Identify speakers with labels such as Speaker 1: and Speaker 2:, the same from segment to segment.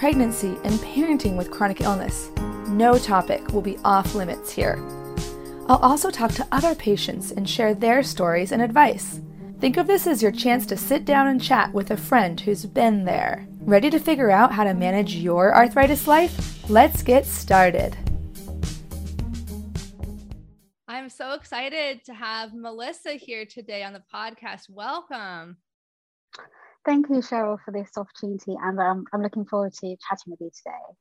Speaker 1: pregnancy, and parenting with chronic illness. No topic will be off limits here. I'll also talk to other patients and share their stories and advice. Think of this as your chance to sit down and chat with a friend who's been there. Ready to figure out how to manage your arthritis life? Let's get started. I'm so excited to have Melissa here today on the podcast. Welcome.
Speaker 2: Thank you, Cheryl, for this opportunity. And um, I'm looking forward to chatting with you today.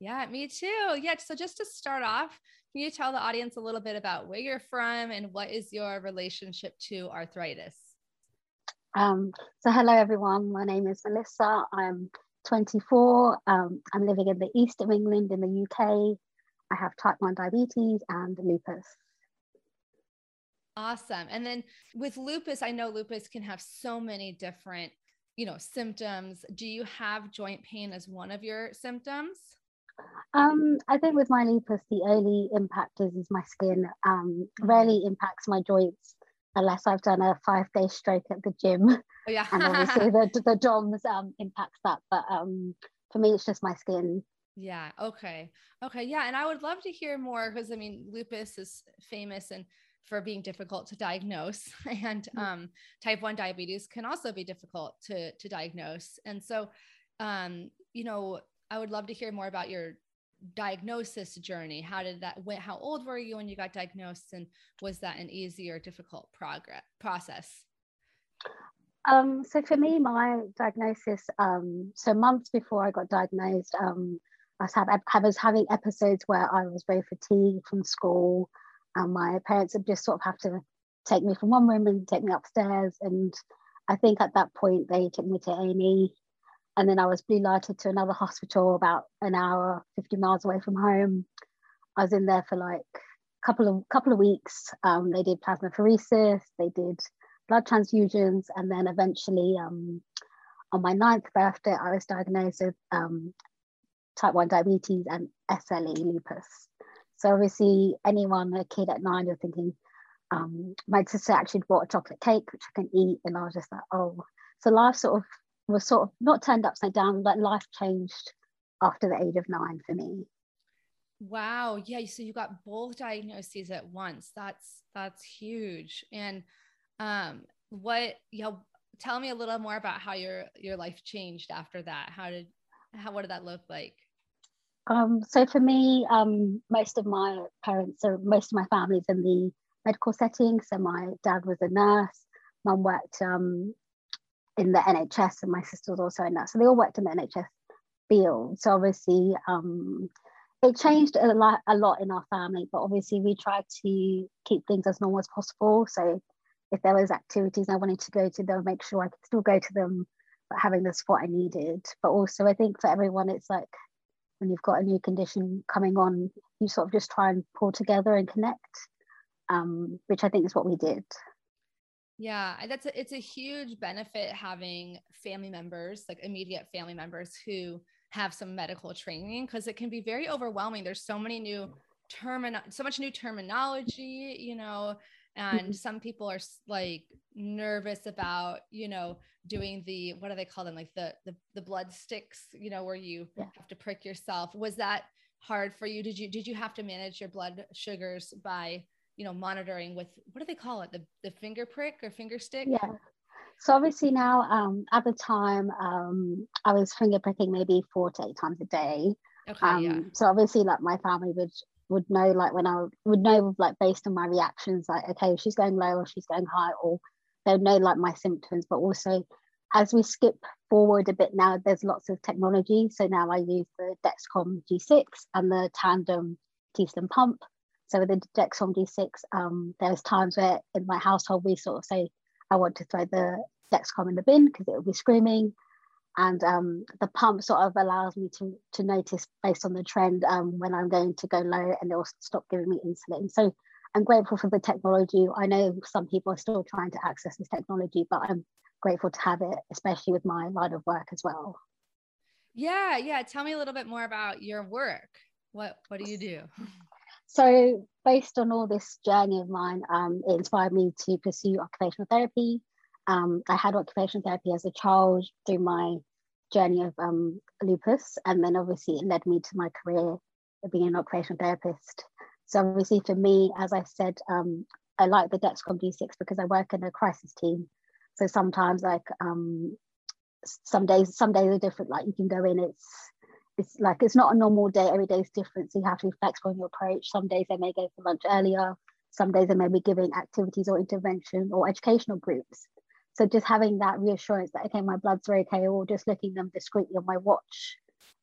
Speaker 1: Yeah, me too. Yeah. So, just to start off, can you tell the audience a little bit about where you're from and what is your relationship to arthritis?
Speaker 2: Um, so, hello, everyone. My name is Melissa. I'm 24. Um, I'm living in the east of England in the UK. I have type 1 diabetes and lupus.
Speaker 1: Awesome. And then with lupus, I know lupus can have so many different you know symptoms do you have joint pain as one of your symptoms
Speaker 2: um, I think with my lupus, the only impact is, is my skin. Um, mm-hmm. rarely impacts my joints unless I've done a five day stroke at the gym. Oh, yeah. and obviously the, the DOMS um, impacts that. But um, for me, it's just my skin.
Speaker 1: Yeah. Okay. Okay. Yeah. And I would love to hear more because I mean, lupus is famous and for being difficult to diagnose. And mm. um, type 1 diabetes can also be difficult to, to diagnose. And so um, you know i would love to hear more about your diagnosis journey. How did that when, how old were you when you got diagnosed? And was that an easy or difficult progress process?
Speaker 2: Um, so for me my diagnosis um, so months before i got diagnosed um, I was, have, I was having episodes where i was very fatigued from school and my parents would just sort of have to take me from one room and take me upstairs. And I think at that point they took me to A&E, and then I was blue lighted to another hospital about an hour, 50 miles away from home. I was in there for like a couple of couple of weeks. Um, they did plasmapheresis, they did blood transfusions, and then eventually um, on my ninth birthday, I was diagnosed with um, type 1 diabetes and SLE lupus. So obviously, anyone, a kid at nine, you're thinking, um, my sister actually bought a chocolate cake which I can eat, and I was just like, oh. So life sort of was sort of not turned upside down, but life changed after the age of nine for me.
Speaker 1: Wow. Yeah. So you got both diagnoses at once. That's that's huge. And um, what you know, tell me a little more about how your your life changed after that. How did how what did that look like?
Speaker 2: Um, so for me, um, most of my parents, or most of my family's in the medical setting. So my dad was a nurse, mum worked um, in the NHS, and my sister was also a nurse. So they all worked in the NHS field. So obviously, um, it changed a lot, a lot in our family. But obviously, we tried to keep things as normal as possible. So if there was activities I wanted to go to, they'll make sure I could still go to them, but having the support I needed. But also, I think for everyone, it's like when you've got a new condition coming on, you sort of just try and pull together and connect, um, which I think is what we did.
Speaker 1: Yeah, that's a, it's a huge benefit having family members, like immediate family members who have some medical training because it can be very overwhelming. There's so many new term so much new terminology, you know, and mm-hmm. some people are like nervous about, you know, doing the what do they call them like the the, the blood sticks, you know, where you yeah. have to prick yourself. Was that hard for you? Did you did you have to manage your blood sugars by you know monitoring with what do they call it the the finger prick or finger stick
Speaker 2: yeah so obviously now um at the time um i was finger pricking maybe four to eight times a day okay um, yeah. so obviously like my family would would know like when i would know like based on my reactions like okay she's going low or she's going high or they'd know like my symptoms. But also as we skip forward a bit now there's lots of technology. So now i use the dexcom g6 and the tandem t:slim pump. So with the Dexcom G6, um, there's times where in my household we sort of say, I want to throw the Dexcom in the bin because it will be screaming. And um, the pump sort of allows me to, to notice based on the trend um, when I'm going to go low and they'll stop giving me insulin. So I'm grateful for the technology. I know some people are still trying to access this technology, but I'm grateful to have it, especially with my line of work as well.
Speaker 1: Yeah, yeah. Tell me a little bit more about your work. What what do you do?
Speaker 2: So, based on all this journey of mine, um, it inspired me to pursue occupational therapy. Um, I had occupational therapy as a child through my journey of um, lupus, and then obviously it led me to my career of being an occupational therapist. So, obviously, for me, as I said, um, I like the Dexcom G6 because I work in a crisis team. So sometimes, like um, some days, some days are different. Like you can go in, it's it's like it's not a normal day every day is different so you have to be flexible in your approach some days they may go for lunch earlier some days they may be giving activities or intervention or educational groups so just having that reassurance that okay my blood's are okay or just looking them discreetly on my watch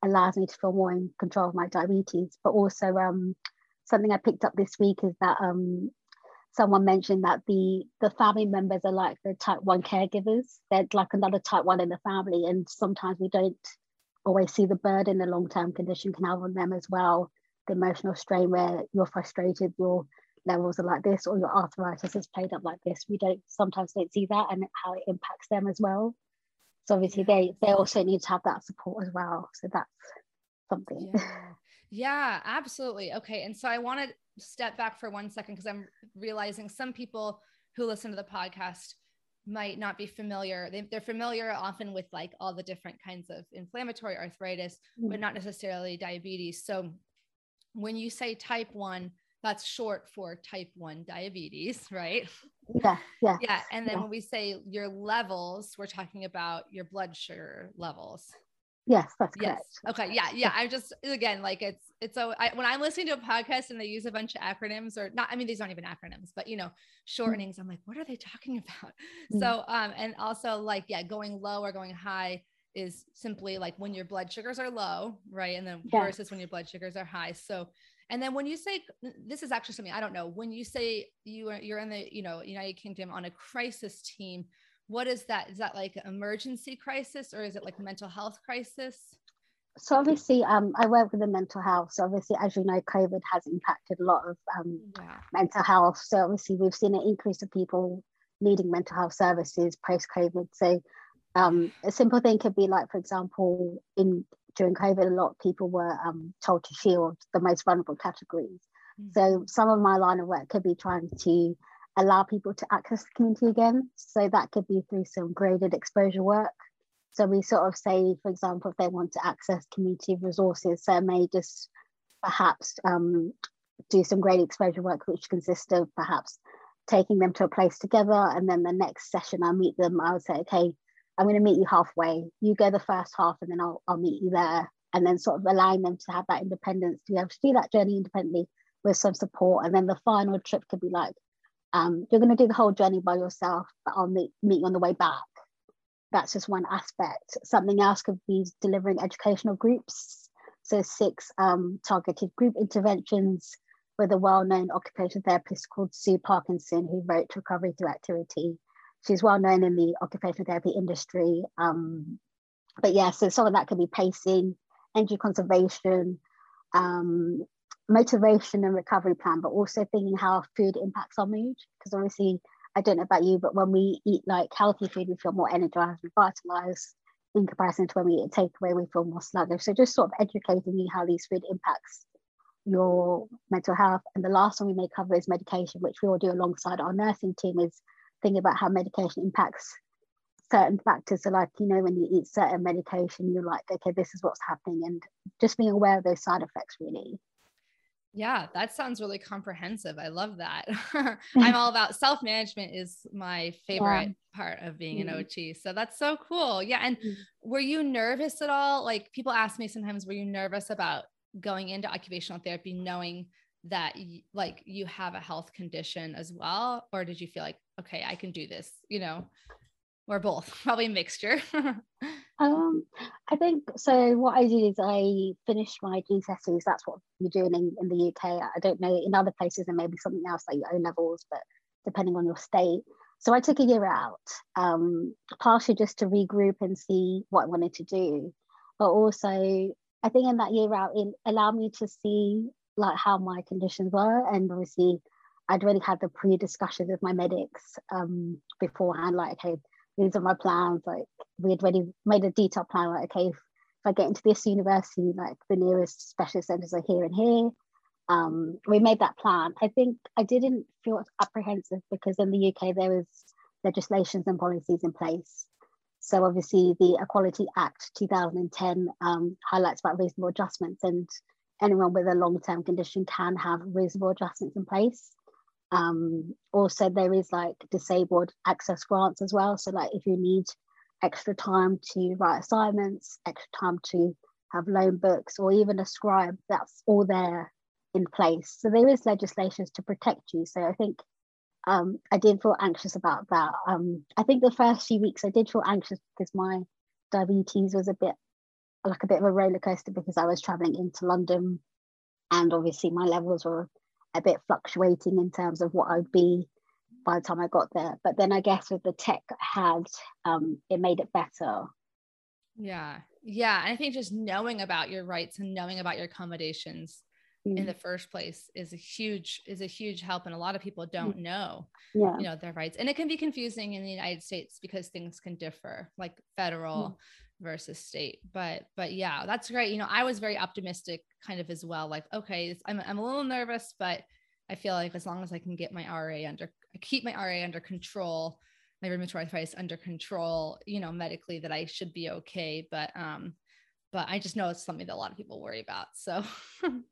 Speaker 2: allows me to feel more in control of my diabetes. But also um, something i picked up this week is that um, someone mentioned that the the family members are like the type 1 caregivers. They're like another type 1 in the family and sometimes we don't always see the burden the long-term condition can have on them as well. The emotional strain where you're frustrated your levels are like this or your arthritis is played up like this we don't sometimes don't see that and how it impacts them as well so obviously they they also need to have that support as well so that's something
Speaker 1: yeah, yeah absolutely okay and so i want to step back for one second because i'm realizing some people who listen to the podcast might not be familiar. They, are familiar often with like all the different kinds of inflammatory arthritis, mm. but not necessarily diabetes. So when you say type one, that's short for type 1 diabetes, right?
Speaker 2: Yeah, yeah.
Speaker 1: Yeah. And then yeah. when we say your levels, we're talking about your blood sugar levels.
Speaker 2: Yes, that's yes.
Speaker 1: correct. Okay. Yeah. Yeah. I'm just, again, like it's, it's so I, when I'm listening to a podcast and they use a bunch of acronyms or not, I mean, these aren't even acronyms, but you know, shortenings, I'm like, what are they talking about? Mm-hmm. So, um, and also like, yeah, going low or going high is simply like when your blood sugars are low, right? And then yeah. versus when your blood sugars are high. So, and then when you say this is actually something I don't know, when you say you are you're in the you know United Kingdom on a crisis team, what is that? Is that like emergency crisis or is it like mental health crisis?
Speaker 2: So obviously, um, I work with the mental health. So obviously, as you know, COVID has impacted a lot of um, yeah. mental health. So obviously, we've seen an increase of people needing mental health services post COVID. So um, a simple thing could be like, for example, in during COVID, a lot of people were um, told to shield the most vulnerable categories. Mm-hmm. So some of my line of work could be trying to allow people to access the community again. So that could be through some graded exposure work. So we sort of say, for example, if they want to access community resources, so I may just perhaps um, do some graded exposure work, which consists of perhaps taking them to a place together. And then the next session, I meet them. I would say, okay, I'm going to meet you halfway. You go the first half, and then I'll, I'll meet you there. And then sort of allowing them to have that independence to be able to do that journey independently with some support. And then the final trip could be like, um, you're going to do the whole journey by yourself, but I'll meet, meet you on the way back. That's just one aspect. Something else could be delivering educational groups. So, six um, targeted group interventions with a well known occupational therapist called Sue Parkinson, who wrote Recovery Through Activity. She's well known in the occupational therapy industry. Um, but yeah, so some of that could be pacing, energy conservation, um, motivation and recovery plan, but also thinking how food impacts our mood. Because obviously, I don't know about you, but when we eat like healthy food, we feel more energized, revitalized in comparison to when we eat takeaway, we feel more sluggish. So just sort of educating you how these food impacts your mental health. And the last one we may cover is medication, which we all do alongside our nursing team, is thinking about how medication impacts certain factors. So, like, you know, when you eat certain medication, you're like, okay, this is what's happening, and just being aware of those side effects, really.
Speaker 1: Yeah, that sounds really comprehensive. I love that. I'm all about self management is my favorite yeah. part of being mm-hmm. an OT. So that's so cool. Yeah. And mm-hmm. were you nervous at all? Like people ask me sometimes, were you nervous about going into occupational therapy knowing that like you have a health condition as well? Or did you feel like okay i can do this you know? Or both? Probably a mixture.
Speaker 2: Um i think so what i did is i finished my gcse's that's what you're doing in, in the uk i don't know in other places and maybe something else like your o levels but depending on your state. So i took a year out um partially just to regroup and see what i wanted to do. But also I think in that year out, it allowed me to see like how my conditions were, and obviously, I'd already had the pre-discussions with my medics um, beforehand. Like, okay, these are my plans. Like, we had already made a detailed plan. Like, okay, if, if I get into this university, like the nearest specialist centers are here and here. Um, we made that plan. I think I didn't feel apprehensive because in the UK there is legislations and policies in place so obviously the Equality Act 2010 um, highlights about reasonable adjustments and anyone with a long-term condition can have reasonable adjustments in place. Um, also, there is like disabled access grants as well. So like if you need extra time to write assignments, extra time to have loan books or even a scribe, that's all there in place. So there is legislations to protect you. So I think um, I did feel anxious about that. Um, I think the first few weeks I did feel anxious because my diabetes was a bit like a bit of a roller coaster because I was traveling into London and obviously my levels were a bit fluctuating in terms of what I'd be by the time I got there. But then I guess with the tech I had, um, it made it better.
Speaker 1: Yeah. Yeah. And I think just knowing about your rights and knowing about your accommodations mm. in the first place is a huge is a huge help and a lot of people don't know yeah. you know their rights and it can be confusing in the united states because things can differ like federal mm. Versus state but but yeah that's great. You know i was very optimistic kind of as well like okay i'm, I'm a little nervous but i feel like as long as i can get my ra under keep my ra under control my rheumatoid arthritis under control you know medically that i should be okay. But um but I just know it's something that a lot of people worry about. So, um,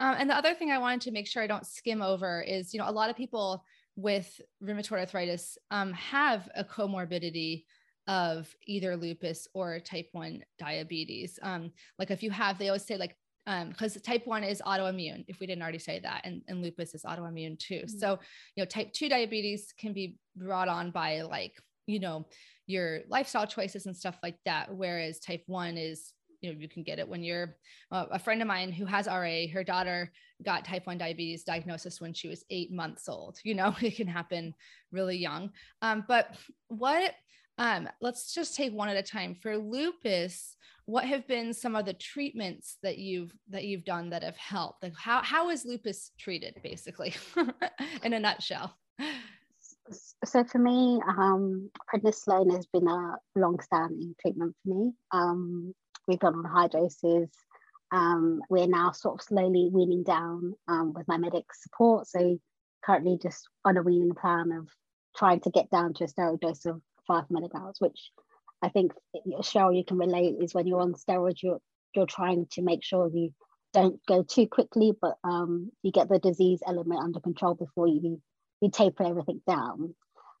Speaker 1: and the other thing I wanted to make sure I don't skim over is, you know, a lot of people with rheumatoid arthritis um, have a comorbidity of either lupus or type 1 diabetes. Um, like if you have, they always say like, because um, type 1 is autoimmune, if we didn't already say that, and, and lupus is autoimmune too. Mm-hmm. So, you know, type 2 diabetes can be brought on by like, you know, your lifestyle choices and stuff like that. Whereas type 1 is you know you can get it when you're uh, a friend of mine who has RA her daughter got type 1 diabetes diagnosis when she was 8 months old you know it can happen really young um, but what um, let's just take one at a time for lupus what have been some of the treatments that you've that you've done that have helped like how how is lupus treated basically in a nutshell
Speaker 2: so for me, um, prednisolone has been a long-standing treatment for me. Um, we've gone on high doses. Um, we're now sort of slowly weaning down um, with my medic support. So currently just on a weaning plan of trying to get down to a steroid dose of five milligrams, which I think Cheryl, you can relate is when you're on steroids, you're you're trying to make sure you don't go too quickly, but um, you get the disease element under control before you you taper everything down.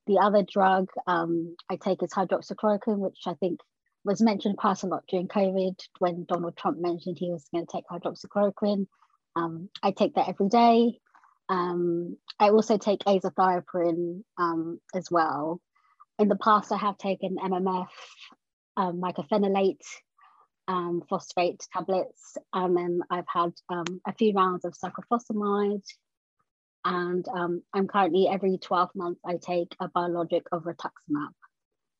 Speaker 2: The other drug um, I take is hydroxychloroquine, which I think was mentioned quite a lot during COVID when Donald Trump mentioned he was going to take hydroxychloroquine. Um, I take that every day. Um, I also take azathioprine um, as well. In the past, I have taken MMF, um, mycophenolate, um, phosphate tablets, and then I've had um, a few rounds of cyclophosphamide. And um, I'm currently every 12 months I take a biologic of rituximab.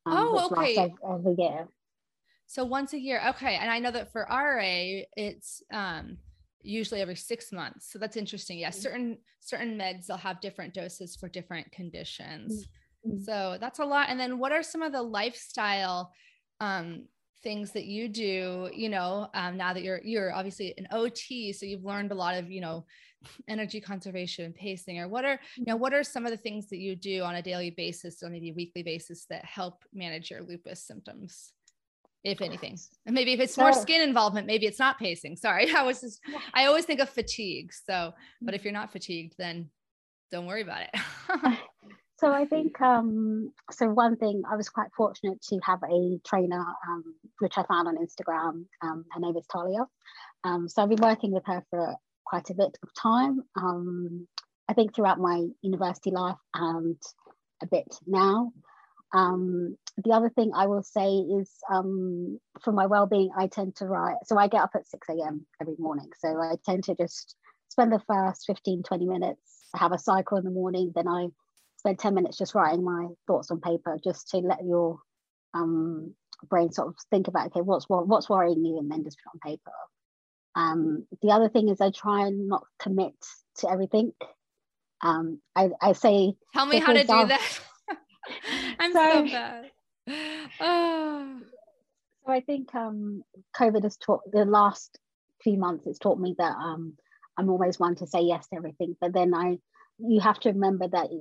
Speaker 1: Um, oh, okay.
Speaker 2: Every year.
Speaker 1: So once a year, okay. And I know that for RA, it's um, usually every six months. So that's interesting. Yeah, mm-hmm. certain certain meds they'll have different doses for different conditions. Mm-hmm. So that's a lot. And then what are some of the lifestyle um, things that you do? You know, um, now that you're you're obviously an OT, so you've learned a lot of you know energy conservation, pacing, or what are you know what are some of the things that you do on a daily basis or maybe a weekly basis that help manage your lupus symptoms? if anything. And maybe if it's more skin involvement, maybe it's not pacing. Sorry. I was just, I always think of fatigue. So, but if you're not fatigued, then don't worry about it.
Speaker 2: so I think, um, so one thing I was quite fortunate to have a trainer, um, which I found on Instagram. Um, her name is Talia. Um, so I've been working with her for quite a bit of time. Um, I think throughout my university life and a bit now. Um, the other thing I will say is for my well-being, I tend to write. So I get up at 6 a.m. every morning. So I tend to just spend the first 15, 20 minutes, have a cycle in the morning. Then I spend 10 minutes just writing my thoughts on paper, just to let your um, brain sort of think about, okay, what's what's worrying you, and then just put on paper. Um, the other thing is I try and not commit to everything. Um, I, I say,
Speaker 1: tell me how to do that. I'm so, so bad. Oh.
Speaker 2: So I think um, COVID has taught the last few months. It's taught me that um, I'm always one to say yes to everything, but then I, you have to remember that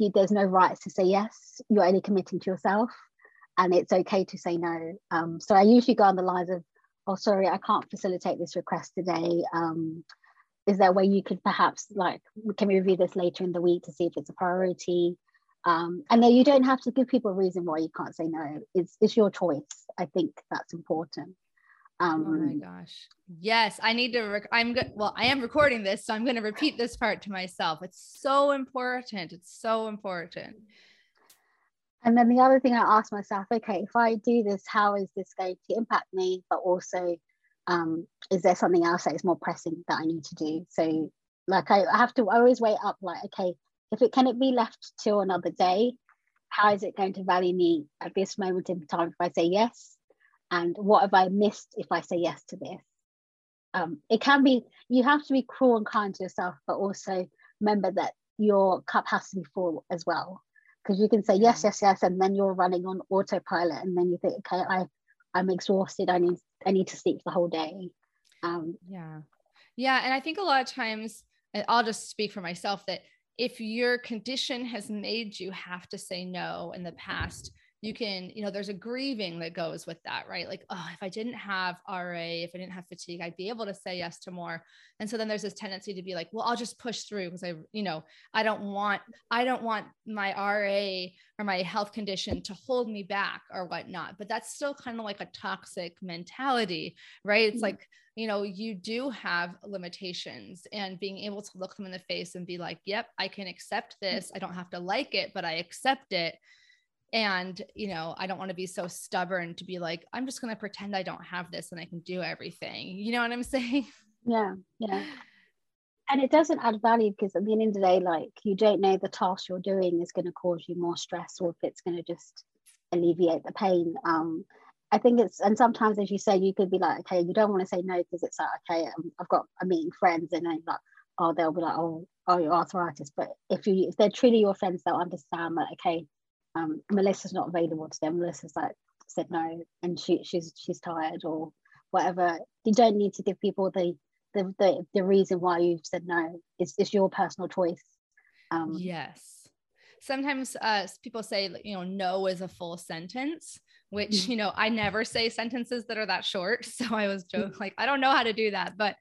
Speaker 2: you, there's no rights to say yes. You're only committing to yourself, and it's okay to say no. Um, so I usually go on the lines of, "Oh, sorry, I can't facilitate this request today. Um, is there a way you could perhaps like can we review this later in the week to see if it's a priority?" Um, and then you don't have to give people a reason why you can't say no. It's it's your choice. I think that's important.
Speaker 1: Um, oh my gosh. Yes, I need to. Rec- I'm good. Well, I am recording this, so I'm going to repeat this part to myself. It's so important. It's so important.
Speaker 2: And then the other thing I ask myself, okay, if I do this, how is this going to impact me? But also, um, is there something else that is more pressing that I need to do? So, like, I, have to always weigh up, like, okay, if it can it be left till another day how is it going to value me at this moment in time if i say yes and what have i missed if i say yes to this? Um, it can be you have to be cruel and kind to yourself but also remember that your cup has to be full as well. Because you can say yes yes yes and then you're running on autopilot and then you think okay i i'm exhausted. I need i need to sleep the whole day.
Speaker 1: Um, yeah. Yeah and i think a lot of times i'll just speak for myself that if your condition has made you have to say no in the past you can you know there's a grieving that goes with that right? Like oh if i didn't have ra if i didn't have fatigue i'd be able to say yes to more. And so then there's this tendency to be like well i'll just push through because i you know i don't want i don't want my ra or my health condition to hold me back or whatnot. But that's still kind of like a toxic mentality right? It's mm-hmm. like you know you do have limitations and being able to look them in the face and be like yep i can accept this. I don't have to like it but i accept it and you know i don't want to be so stubborn to be like i'm just going to pretend i don't have this and i can do everything. You know what i'm saying?
Speaker 2: Yeah yeah. And it doesn't add value because at the end of the day like you don't know the task you're doing is going to cause you more stress or if it's going to just alleviate the pain. Um I think it's and sometimes as you say you could be like okay you don't want to say no because it's like okay um, I've got I'm meeting friends and then like oh they'll be like oh oh your arthritis. But if you if they're truly your friends they'll understand that okay um, Melissa's not available to them. Melissa's like said no, and she she's she's tired or whatever. You don't need to give people the the the, the reason why you've said no. It's it's your personal choice.
Speaker 1: Um, yes. Sometimes uh, people say you know no is a full sentence, which mm. you know i never say sentences that are that short so i was joking like i don't know how to do that but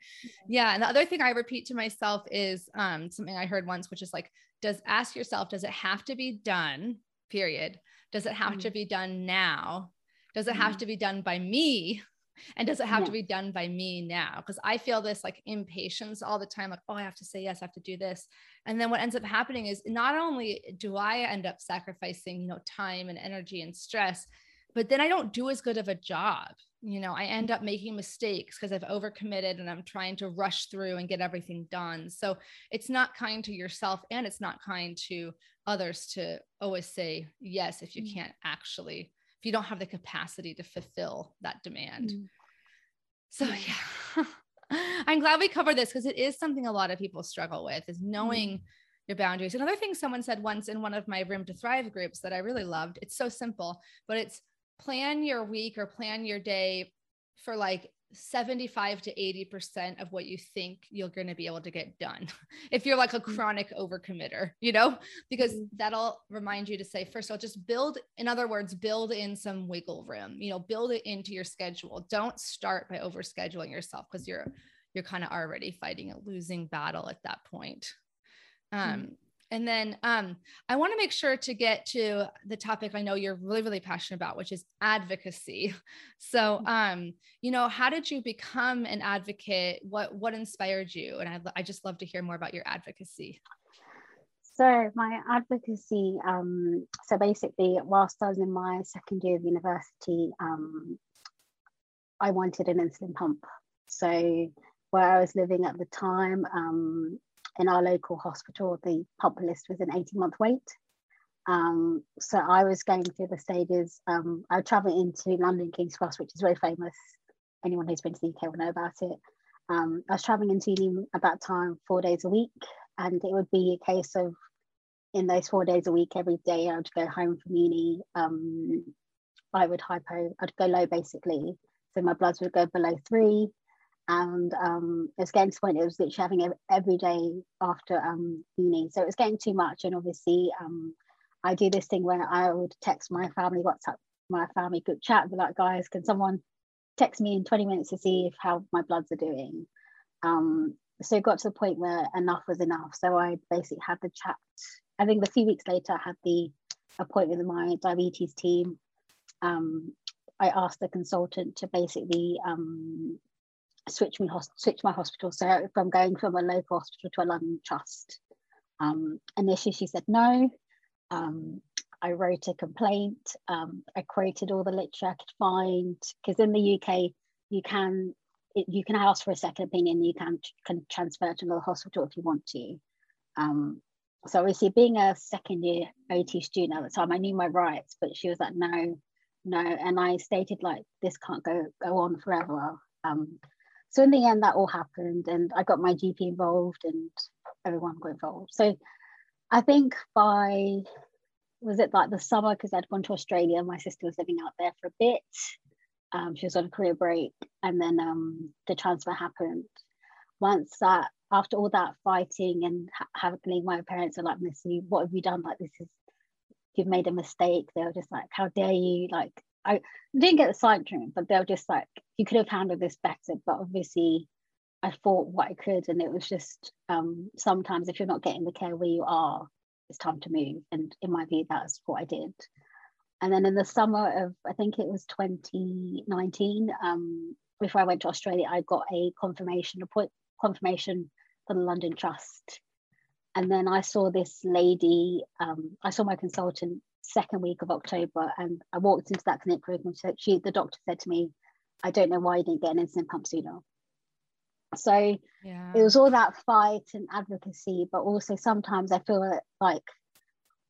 Speaker 1: yeah and the other thing i repeat to myself is um, something i heard once which is like does ask yourself, does it have to be done? Period. Does it have mm. to be done now? Does it have mm. to be done by me? And does it have yeah. to be done by me now? Because I feel this like impatience all the time, like, oh, I have to say yes, I have to do this. And then what ends up happening is not only do I end up sacrificing, you know, time and energy and stress, but then I don't do as good of a job. You know, I end up making mistakes because I've overcommitted and I'm trying to rush through and get everything done. So it's not kind to yourself and it's not kind to others to always say yes if you mm. can't actually if you don't have the capacity to fulfill that demand. Mm. So yeah. I'm glad we covered this because it is something a lot of people struggle with is knowing mm. your boundaries. Another thing someone said once in one of my Rheum to Thrive groups that I really loved. It's so simple, but it's plan your week or plan your day for like 75 to 80% of what you think you're going to be able to get done. if you're like a mm. chronic overcommitter, you know, because mm. that'll remind you to say, first of all, just build, in other words, build in some wiggle room, you know, build it into your schedule. Don't start by overscheduling yourself because you're, you're kind of already fighting a losing battle at that point. Um, and then um, I want to make sure to get to the topic I know you're really, really passionate about, which is advocacy. So, mm. um, you know, how did you become an advocate? What what inspired you? And I, I just love to hear more about your advocacy.
Speaker 2: So my advocacy, um, so basically, whilst I was in my second year of university, um, I wanted an insulin pump. So where I was living at the time, um, in our local hospital, the pump list was an 18 month wait. Um, so I was going through the stages. Um, I traveled into London King's Cross, which is very famous. Anyone who's been to the UK will know about it. Um, I was traveling into uni at that time four days a week, and it would be a case of in those four days a week, every day I'd go home from uni. Um, I would hypo, I'd go low basically. So my bloods would go below three and um, it was getting to the point it was literally having it every day after um, uni. So it was getting too much, and obviously um, I do this thing where I would text my family WhatsApp, my family group chat, be like, guys, can someone text me in 20 minutes to see if how my bloods are doing? Um, so it got to the point where enough was enough. So I basically had the chat. I think a few weeks later, I had the appointment with my diabetes team. Um, I asked the consultant to basically um, switch me switch my hospital. So from going from a local hospital to a London trust. Um, initially, she said no. Um, I wrote a complaint. Um, I quoted all the literature I could find because in the UK you can you can ask for a second opinion. You can can transfer to another hospital if you want to. Um, so obviously, being a second year OT student at the time, I knew my rights, but she was like, no, no, and I stated like this can't go go on forever. Um, so in the end, that all happened, and I got my GP involved, and everyone got involved. So I think by was it like the summer because I'd gone to Australia. My sister was living out there for a bit. Um, she was on a career break, and then um, the transfer happened. Once that, after all that fighting and ha- having my parents are like, "Missy, what have you done? Like this is, you've made a mistake." They were just like, "How dare you? Like I didn't get the sidetrack, but they were just like, you could have handled this better. But obviously, I thought what I could, and it was just um, sometimes if you're not getting the care where you are, it's time to move. And in my view, that's what I did. And then in the summer of, I think it was 2019, um, before I went to Australia, I got a confirmation, a point, confirmation for the London Trust. And then I saw this lady, um, I saw my consultant second week of October, and I walked into that clinic room and she, the doctor said to me, "I don't know why you didn't get an insulin pump sooner." So yeah. it was all that fight and advocacy, but also sometimes I feel like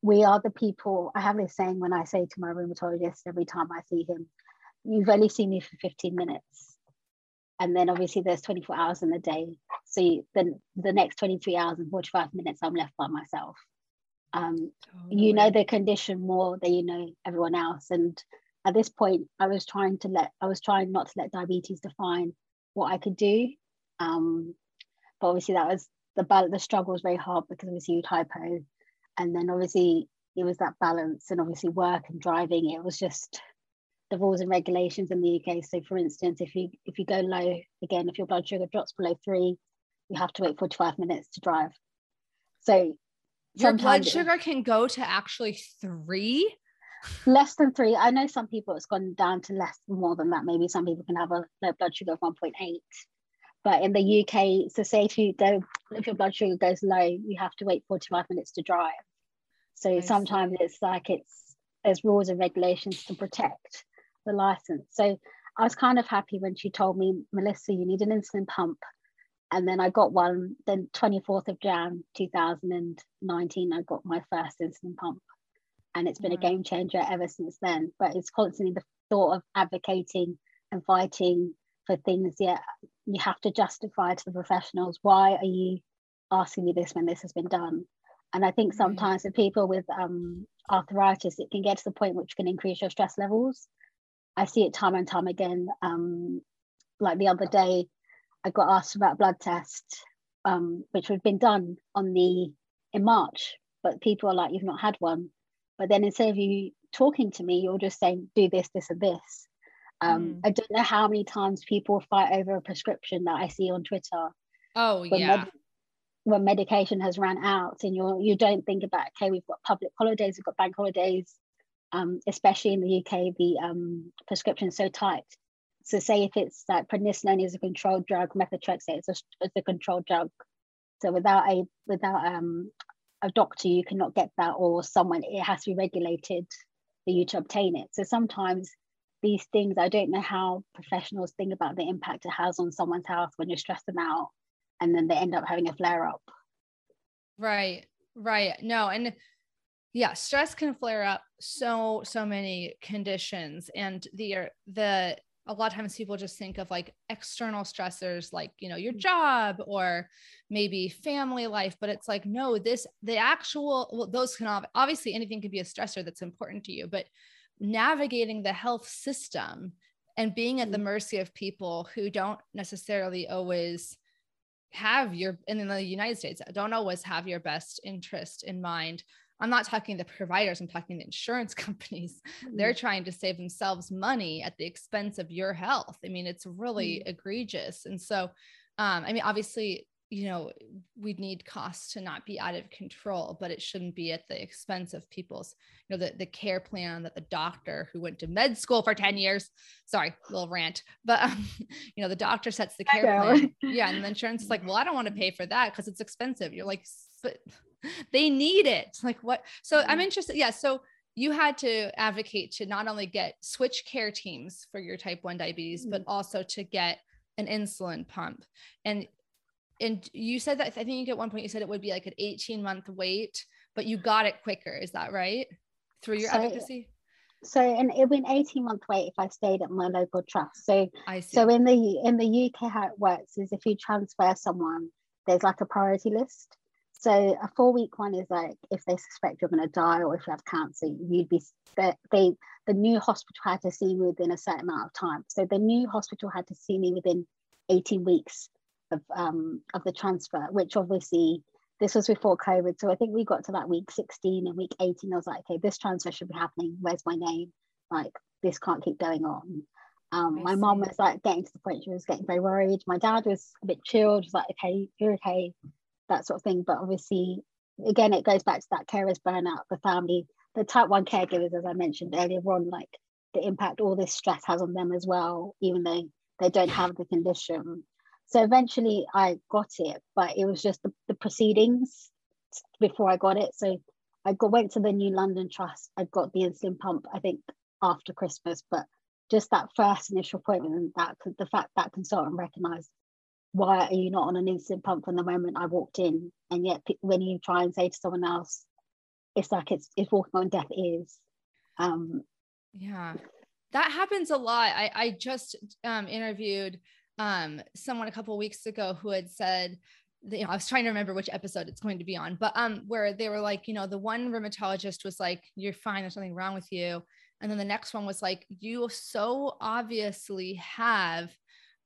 Speaker 2: we are the people. I have this saying when I say to my rheumatologist every time I see him, "You've only seen me for 15 minutes." And then obviously there's 24 hours in the day. So then the next 23 hours and 45 minutes I'm left by myself um, totally. you know the condition more than you know everyone else and at this point i was trying to let i was trying not to let diabetes define what i could do um, but obviously that was the the struggle was very hard because obviously you'd hypo and then obviously it was that balance and obviously work and driving it was just the rules and regulations in the UK. So for instance, if you if you go low again, if your blood sugar drops below three, you have to wait 45 minutes to drive. So
Speaker 1: Your blood sugar can go to actually three?
Speaker 2: Less than three. I know some people it's gone down to less more than that. Maybe some people can have a low blood sugar of 1.8. But in the UK, so say if you if your blood sugar goes low, you have to wait 45 minutes to drive. So I sometimes see. it's like it's there's rules and regulations to protect the license. So I was kind of happy when she told me, Melissa, you need an insulin pump. And then I got one, then 24th of Jan 2019, I got my first insulin pump. And it's been a game changer ever since then. But it's constantly the thought of advocating and fighting for things. Yeah, you have to justify to the professionals why are you asking me this when this has been done? And I think sometimes for people with um, arthritis, it can get to the point which can increase your stress levels. I see it time and time again. Um, like the other day, I got asked about a blood test, um, which had been done on the in March, but people are like, "You've not had one." But then instead of you talking to me, you're just saying, "Do this, this, and this." Um, mm. I don't know how many times people fight over a prescription that I see on Twitter.
Speaker 1: Oh yeah. Med-
Speaker 2: when medication has run out, and you you don't think about okay, we've got public holidays, we've got bank holidays, um, especially in the UK, the um, prescription is so tight. So say if it's like prednisolone is a controlled drug, methotrexate is a, is a controlled drug. So without a without um, a doctor, you cannot get that, or someone it has to be regulated for you to obtain it. So sometimes these things, I don't know how professionals think about the impact it has on someone's health when you stress them out, and then they end up having a flare up.
Speaker 1: Right, right. No, and yeah stress can flare up so so many conditions and the the a lot of times people just think of like external stressors like you know your mm. job or maybe family life but it's like no this the actual well those can obviously anything can be a stressor that's important to you but navigating the health system and being at the mm. mercy of people who don't necessarily always have your and in the United States don't always have your best interest in mind I'm not talking the providers, I'm talking the insurance companies. Mm-hmm. They're trying to save themselves money at the expense of your health. I mean, it's really mm-hmm. egregious. And so, um, I mean, obviously, you know, we need costs to not be out of control, but it shouldn't be at the expense of people's, you know, the, the care plan that the doctor who went to med school for 10 years, sorry, little rant, but, um, you know, the doctor sets the care plan. Yeah. And the insurance is like, well, I don't want to pay for that because it's expensive. You're like, but they need it. Like what? So I'm mm-hmm. interested. Yeah. So you had to advocate to not only get switch care teams for your type 1 diabetes, mm-hmm. but also to get an insulin pump. And and you said that I think you at one point you said it would be like an 18 month wait, but you got it quicker. Is that right? Through your so, advocacy?
Speaker 2: So and it would be an 18 month wait if I stayed at my local trust. So I see. so in the in the UK how it works is if you transfer someone, there's like a priority list. So a four week one is like if they suspect you're going to die or if you have cancer, you'd be they, they the new hospital had to see me within a certain amount of time. So the new hospital had to see me within 18 weeks of um of the transfer, which obviously this was before COVID. So I think we got to that week 16 and week 18. I was like, okay, this transfer should be happening. Where's my name? Like this can't keep going on. Um, my mom was like getting to the point she was getting very worried. My dad was a bit chilled, was like, okay, you're okay that sort of thing. But obviously, again, it goes back to that carers burnout, the family, the type one caregivers, as I mentioned earlier on, like the impact all this stress has on them as well, even though they don't have the condition. So eventually I got it, but it was just the, the proceedings before I got it. So I got, went to the New London Trust. I got the insulin pump, I think, after Christmas, but just that first initial appointment and that the fact that consultant recognized why are you not on an insulin pump from the moment I walked in? And yet, when you try and say to someone else, it's like it's it's walking on deaf ears. Um,
Speaker 1: yeah, that happens a lot. I I just um, interviewed um, someone a couple weeks ago who had said. You know, I was trying to remember which episode it's going to be on, but um, where they were like, you know, the one rheumatologist was like, "You're fine. There's nothing wrong with you," and then the next one was like, "You so obviously have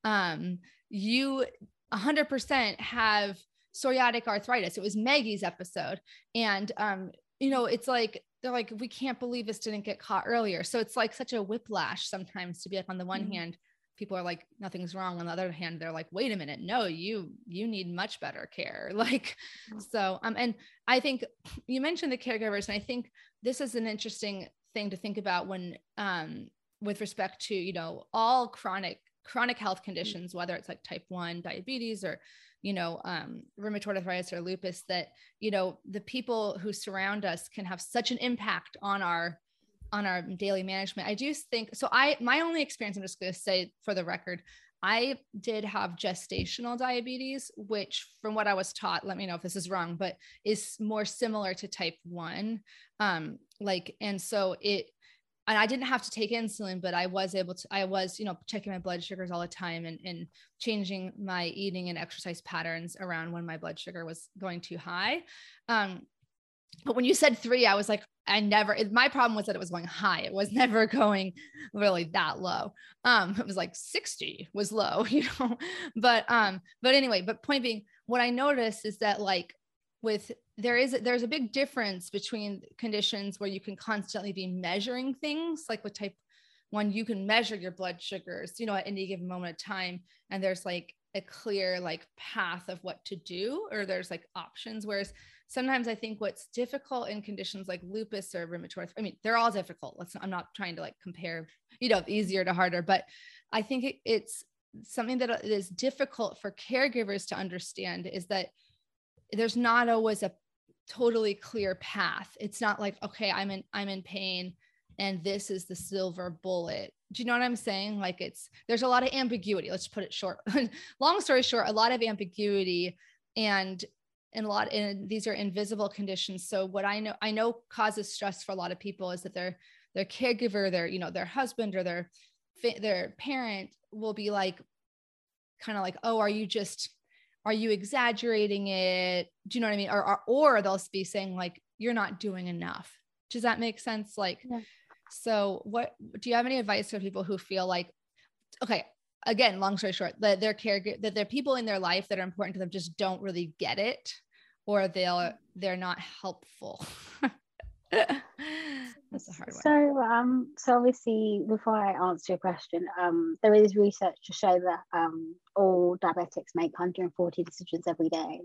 Speaker 1: um you 100% have psoriatic arthritis. It was Maggie's episode. And, um, you know, it's like, they're like, we can't believe this didn't get caught earlier. So it's like such a whiplash sometimes to be like, on the one mm-hmm. hand, people are like nothing's wrong on the other hand they're like wait a minute no you you need much better care like mm. so um and i think you mentioned the caregivers and i think this is an interesting thing to think about when um with respect to you know all chronic chronic health mm. conditions whether it's like type 1 diabetes or you know um, rheumatoid arthritis or lupus that you know the people who surround us can have such an impact on our on our daily management i do think so i my only experience i'm just going to say for the record i did have gestational diabetes which from what i was taught let me know if this is wrong but is more similar to type 1 um like and so it and I didn't have to take insulin, but I was able to, I was, you know, checking my blood sugars all the time and, and changing my eating and exercise patterns around when my blood sugar was going too high. Um, but when you said three, I was like, I never, it, my problem was that it was going high. It was never going really that low. Um, it was like 60 was low, you know, but, um, but anyway, but point being, what I noticed is that like with there is there's a big difference between conditions where you can constantly be measuring things like with type one you can measure your blood sugars you know at any given moment of time and there's like a clear like path of what to do or there's like options. Whereas sometimes i think what's difficult in conditions like lupus or rheumatoid i mean they're all difficult. Let's i'm not trying to like compare you know easier to harder but i think it, it's something that is difficult for caregivers to understand is that there's not always a totally clear path. It's not like, okay, I'm in, I'm in pain and this is the silver bullet. Do you know what I'm saying? Like it's, there's a lot of ambiguity. Let's put it short. Long story short, a lot of ambiguity and, and a lot, and these are invisible conditions. So what I know, I know causes stress for a lot of people is that their, their caregiver, their, you know, their husband or their, their parent will be like, kind of like, oh, are you just are you exaggerating it? Do you know what i mean? Or, or, or they'll be saying like you're not doing enough. Does that make sense? Like yeah. so what do you have any advice for people who feel like okay again long story short that their care that their people in their life that are important to them just don't really get it or they'll they're not helpful
Speaker 2: That's a hard one. So, um, so obviously, before I answer your question, um, there is research to show that um, all diabetics make 140 decisions every day.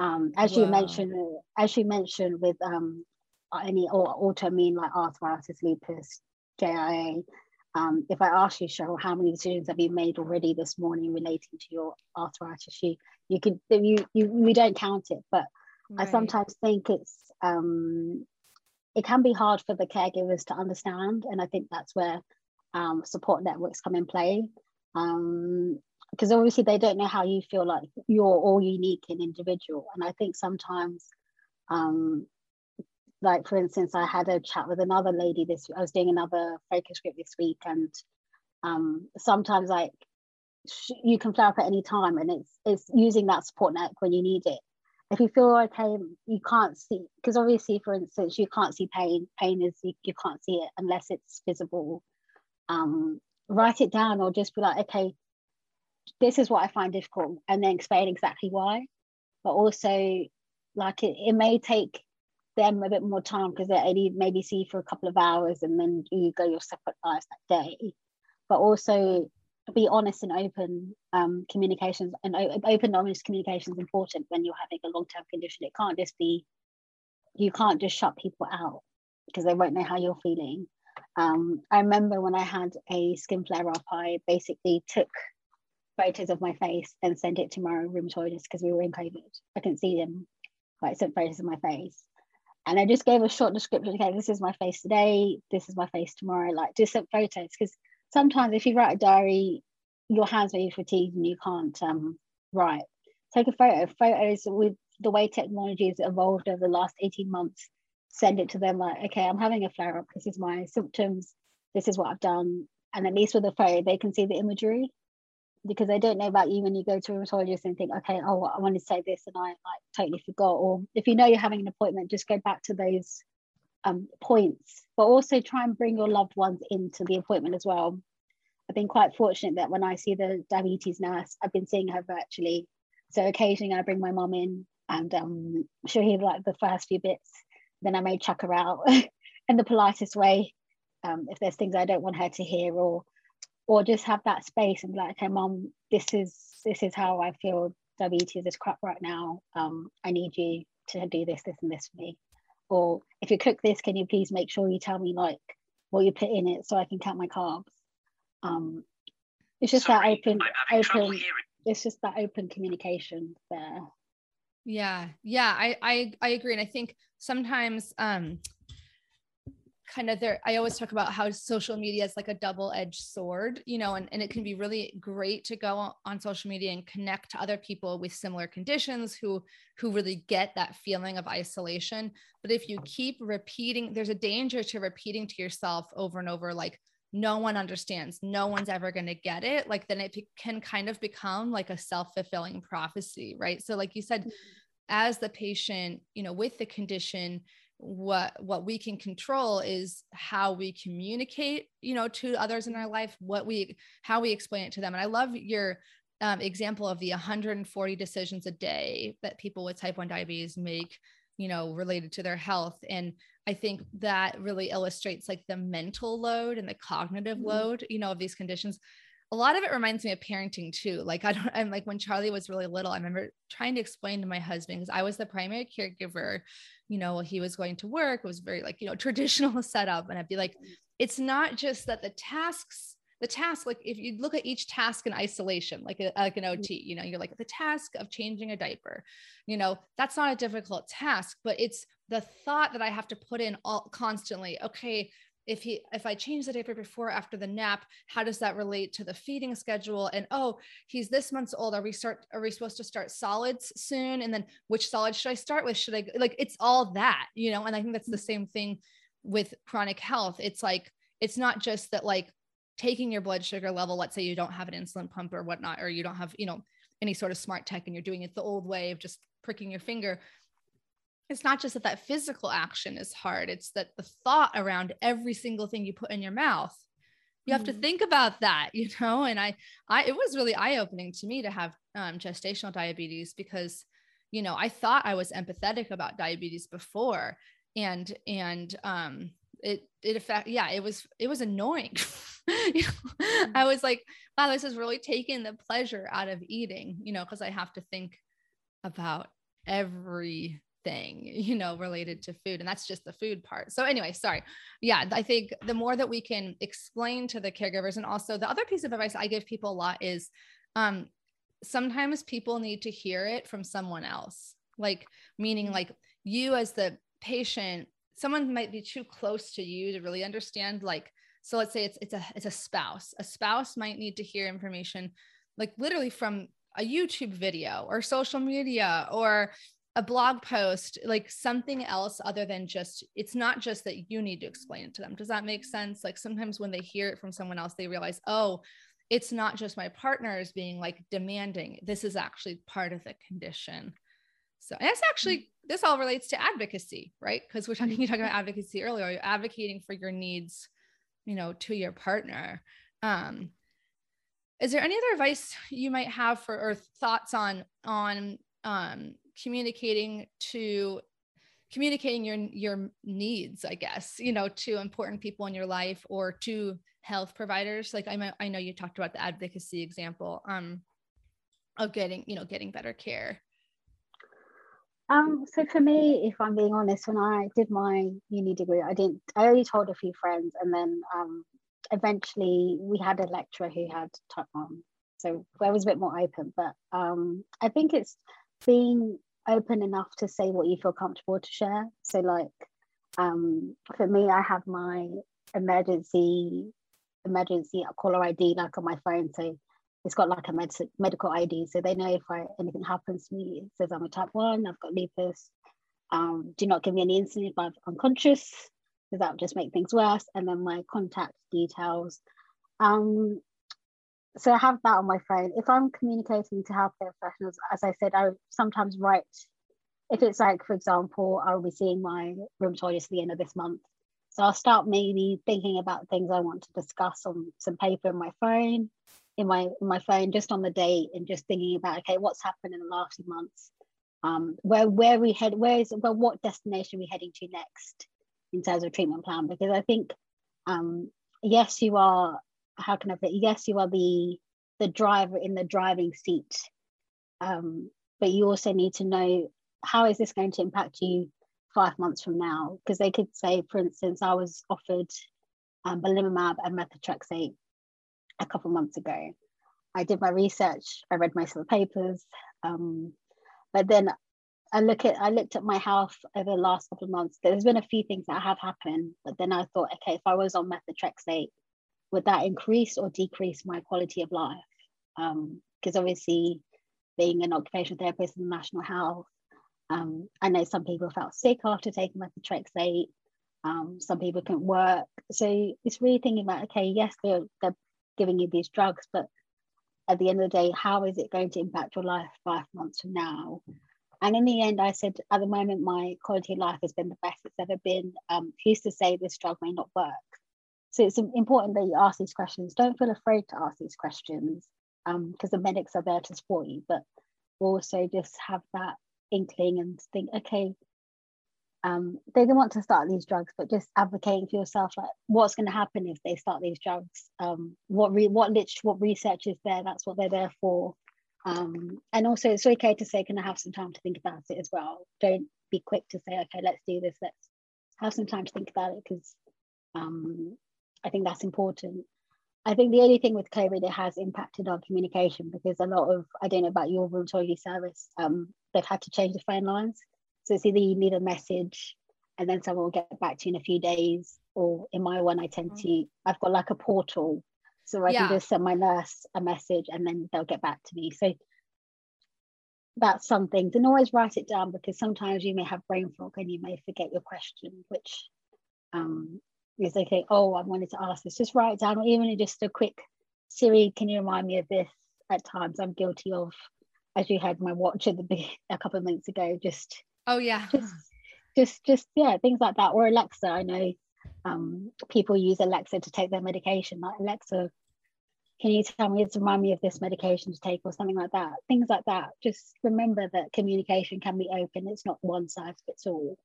Speaker 2: Um, as wow. you mentioned, as you mentioned with um, any or autoimmune like arthritis, lupus, JIA. Um, if I ask you, Cheryl, how many decisions have you made already this morning relating to your arthritis? You, you could, you, you, we don't count it, but right. I sometimes think it's um, it can be hard for the caregivers to understand. And I think that's where um, support networks come in play. because um, obviously they don't know how you feel like you're all unique and individual. And I think sometimes, um, like for instance, I had a chat with another lady this. I was doing another focus group this week, and um, sometimes like you can flare up at any time, and it's it's using that support network when you need it if you feel okay you can't see because obviously for instance you can't see pain pain is you, you can't see it unless it's visible. Um, write it down or just be like okay this is what i find difficult and then explain exactly why. But also like it, it may take them a bit more time because they only maybe see for a couple of hours and then you go your separate lives that day. But also be honest and open um, communications and open honest communication is important when you're having a long-term condition it can't just be you can't just shut people out because they won't know how you're feeling um, i remember when i had a skin flare up i basically took photos of my face and sent it to my rheumatologist because we were in covid i couldn't see them but i sent photos of my face and I just gave a short description. Okay, this is my face today. This is my face tomorrow. Like just sent photos because sometimes if you write a diary, your hands may be fatigued and you can't um, write. Take a photo. Photos with the way technology has evolved over the last 18 months, send it to them like, okay, I'm having a flare up. This is my symptoms. This is what I've done. And at least with a photo, they can see the imagery because they don't know about you when you go to a rheumatologist and think, okay, oh, I want to say this and I like totally forgot. Or if you know you're having an appointment, just go back to those um, points, but also try and bring your loved ones into the appointment as well. I've been quite fortunate that when I see the diabetes nurse, I've been seeing her virtually. So occasionally I bring my mom in and um, she'll hear like the first few bits. Then I may chuck her out in the politest way um, if there's things I don't want her to hear or or just have that space and be like, okay, mom, this is this is how I feel diabetes is crap right now. Um, I need you to do this, this, and this for me. Or if you cook this, can you please make sure you tell me like what you put in it so I can count my carbs. Um, it's just Sorry, that open, open. It's just that open communication there.
Speaker 1: Yeah, yeah, I I I agree, and I think sometimes um kind of there i always talk about how social media is like a double-edged sword you know and, and it can be really great to go on social media and connect to other people with similar conditions who who really get that feeling of isolation but if you keep repeating there's a danger to repeating to yourself over and over like no one understands no one's ever going to get it like then it can kind of become like a self-fulfilling prophecy right so like you said mm-hmm. as the patient you know with the condition what what we can control is how we communicate you know to others in our life what we how we explain it to them. And i love your um, example of the 140 decisions a day that people with type 1 diabetes make you know related to their health. And i think that really illustrates like the mental load and the cognitive mm-hmm. load you know of these conditions a lot of it reminds me of parenting too. Like I don't, I'm like when Charlie was really little, I remember trying to explain to my husband because I was the primary caregiver. You know, he was going to work. It was very like you know traditional setup, and I'd be like, mm. it's not just that the tasks, the task, like if you look at each task in isolation, like a, like an mm. OT, you know, you're like the task of changing a diaper. You know, that's not a difficult task, but it's the thought that I have to put in all constantly. Okay, if he if i change the diaper before after the nap how does that relate to the feeding schedule? And oh he's this month's old. Are we start are we supposed to start solids soon? And then which solid should i start with? Should i like it's all that you know? And i think that's the mm-hmm. same thing with chronic health. It's like it's not just that like taking your blood sugar level let's say you don't have an insulin pump or whatnot or you don't have you know any sort of smart tech and you're doing it the old way of just pricking your finger it's not just that that physical action is hard it's that the thought around every single thing you put in your mouth you have to think about that you know and i i it was really eye-opening to me to have um, gestational diabetes because you know i thought i was empathetic about diabetes before and and um it it affect yeah it was it was annoying you know, mm. i was like wow this is really taking the pleasure out of eating you know because i have to think about every thing, you know, related to food. And that's just the food part. So, anyway, sorry. Yeah, I think the more that we can explain to the caregivers, and also the other piece of advice I give people a lot is um, sometimes people need to hear it from someone else, like, meaning mm-hmm. like you as the patient, someone might be too close to you to really understand, like, so let's say it's it's a it's a spouse. A spouse might need to hear information like literally from a YouTube video or social media or a blog post, like something else other than just, it's not just that you need to explain it to them. Does that make sense? Like sometimes when they hear it from someone else, they realize, oh, it's not just my partners being like demanding. This is actually part of the condition. So and that's actually this all relates to advocacy, right? Because we're talking you talking about advocacy earlier. You're advocating for your needs, you know, to your partner. Um, is there any other advice you might have for or thoughts on on um, communicating to communicating your your needs i guess you know to important people in your life or to health providers. Like i i know you talked about the advocacy example um of getting you know getting better care.
Speaker 2: Um so for me if i'm being honest when i did my uni degree i didn't i only told a few friends and then um eventually we had a lecturer who had type 1 so I was a bit more open but um i think it's being open enough to say what you feel comfortable to share. So, like, um, for me, I have my emergency emergency caller ID like on my phone. So it's got like a med- medical ID, so they know if I, anything happens to me. It says I'm a type one, I've got lupus. Um, do not give me any insulin if I'm unconscious, because that would just make things worse. And then my contact details. Um, so I have that on my phone. If I'm communicating to healthcare professionals, as I said, I sometimes write. If it's like, for example, I'll be seeing my rheumatologist at the end of this month, so I'll start maybe thinking about things I want to discuss on some paper in my phone, in my in my phone, just on the date, and just thinking about okay, what's happened in the last few months, um, where where we head, where is well, what destination are we heading to next in terms of treatment plan? Because I think, um, yes, you are how can I put it? Yes, you are the the driver in the driving seat, um, but you also need to know how is this going to impact you five months from now? Because they could say, for instance, I was offered um, belimumab and methotrexate a couple months ago. I did my research. I read most of the papers, um, but then I look at I looked at my health over the last couple of months. There's been a few things that have happened, but then I thought, okay, if I was on methotrexate, would that increase or decrease my quality of life? Because um, obviously, being an occupational therapist in the National Health, um, I know some people felt sick after taking methotrexate. Um, some people couldn't work. So it's really thinking about, okay, yes, they're, they're giving you these drugs, but at the end of the day, how is it going to impact your life five months from now? And in the end, I said, at the moment, my quality of life has been the best it's ever been. Um, who's to say this drug may not work? So it's important that you ask these questions. Don't feel afraid to ask these questions because um, the medics are there to support you, but also just have that inkling and think, okay, um, they don't want to start these drugs, but just advocating for yourself, like what's going to happen if they start these drugs? Um, what re- what lit- what research is there? That's what they're there for. Um, and also, it's okay to say, can I have some time to think about it as well? Don't be quick to say, okay, let's do this. Let's have some time to think about it because um, I think that's important. I think the only thing with COVID, it has impacted our communication because a lot of, I don't know about your rheumatology service, um, they've had to change the phone lines. So it's either you need a message and then someone will get back to you in a few days, or in my one, I tend mm. to, I've got like a portal. So I yeah. can just send my nurse a message and then they'll get back to me. So that's something. Don't always write it down because sometimes you may have brain fog and you may forget your question, which um, is okay. Oh, I wanted to ask this. Just write it down, or even just a quick Siri, can you remind me of this? At times, I'm guilty of, as you had my watch at the a couple of minutes ago. Just
Speaker 1: oh yeah,
Speaker 2: just just just yeah, things like that. Or Alexa, I know um, people use Alexa to take their medication. Like Alexa, can you tell me to remind me of this medication to take or something like that? Things like that. Just remember that communication can be open. It's not one size fits all.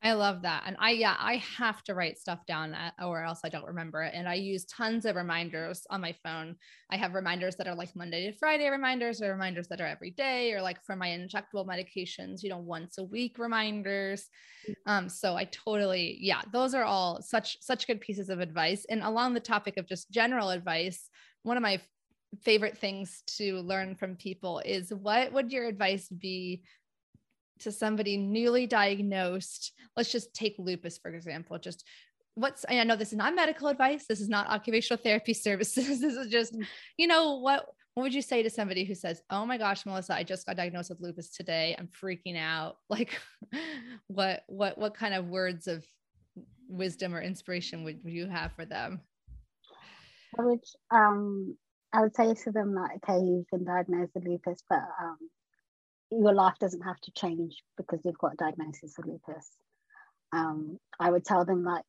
Speaker 1: I love that. And I, yeah, I have to write stuff down uh, or else I don't remember it. And I use tons of reminders on my phone. I have reminders that are like Monday to Friday reminders or reminders that are every day or like for my injectable medications, you know, once a week reminders. Um, so I totally, yeah, those are all such, such good pieces of advice. And along the topic of just general advice, one of my favorite things to learn from people is what would your advice be to somebody newly diagnosed, let's just take lupus, for example, just what's I know this is not medical advice. This is not occupational therapy services. this is just, you know, what what would you say to somebody who says, "Oh my gosh, Melissa, I just got diagnosed with lupus today. I'm freaking out." Like what what what kind of words of wisdom or inspiration would you have for them?
Speaker 2: I would um I would say to them like, okay, you've been diagnosed with lupus, but um your life doesn't have to change because you've got a diagnosis of lupus. Um, I would tell them like,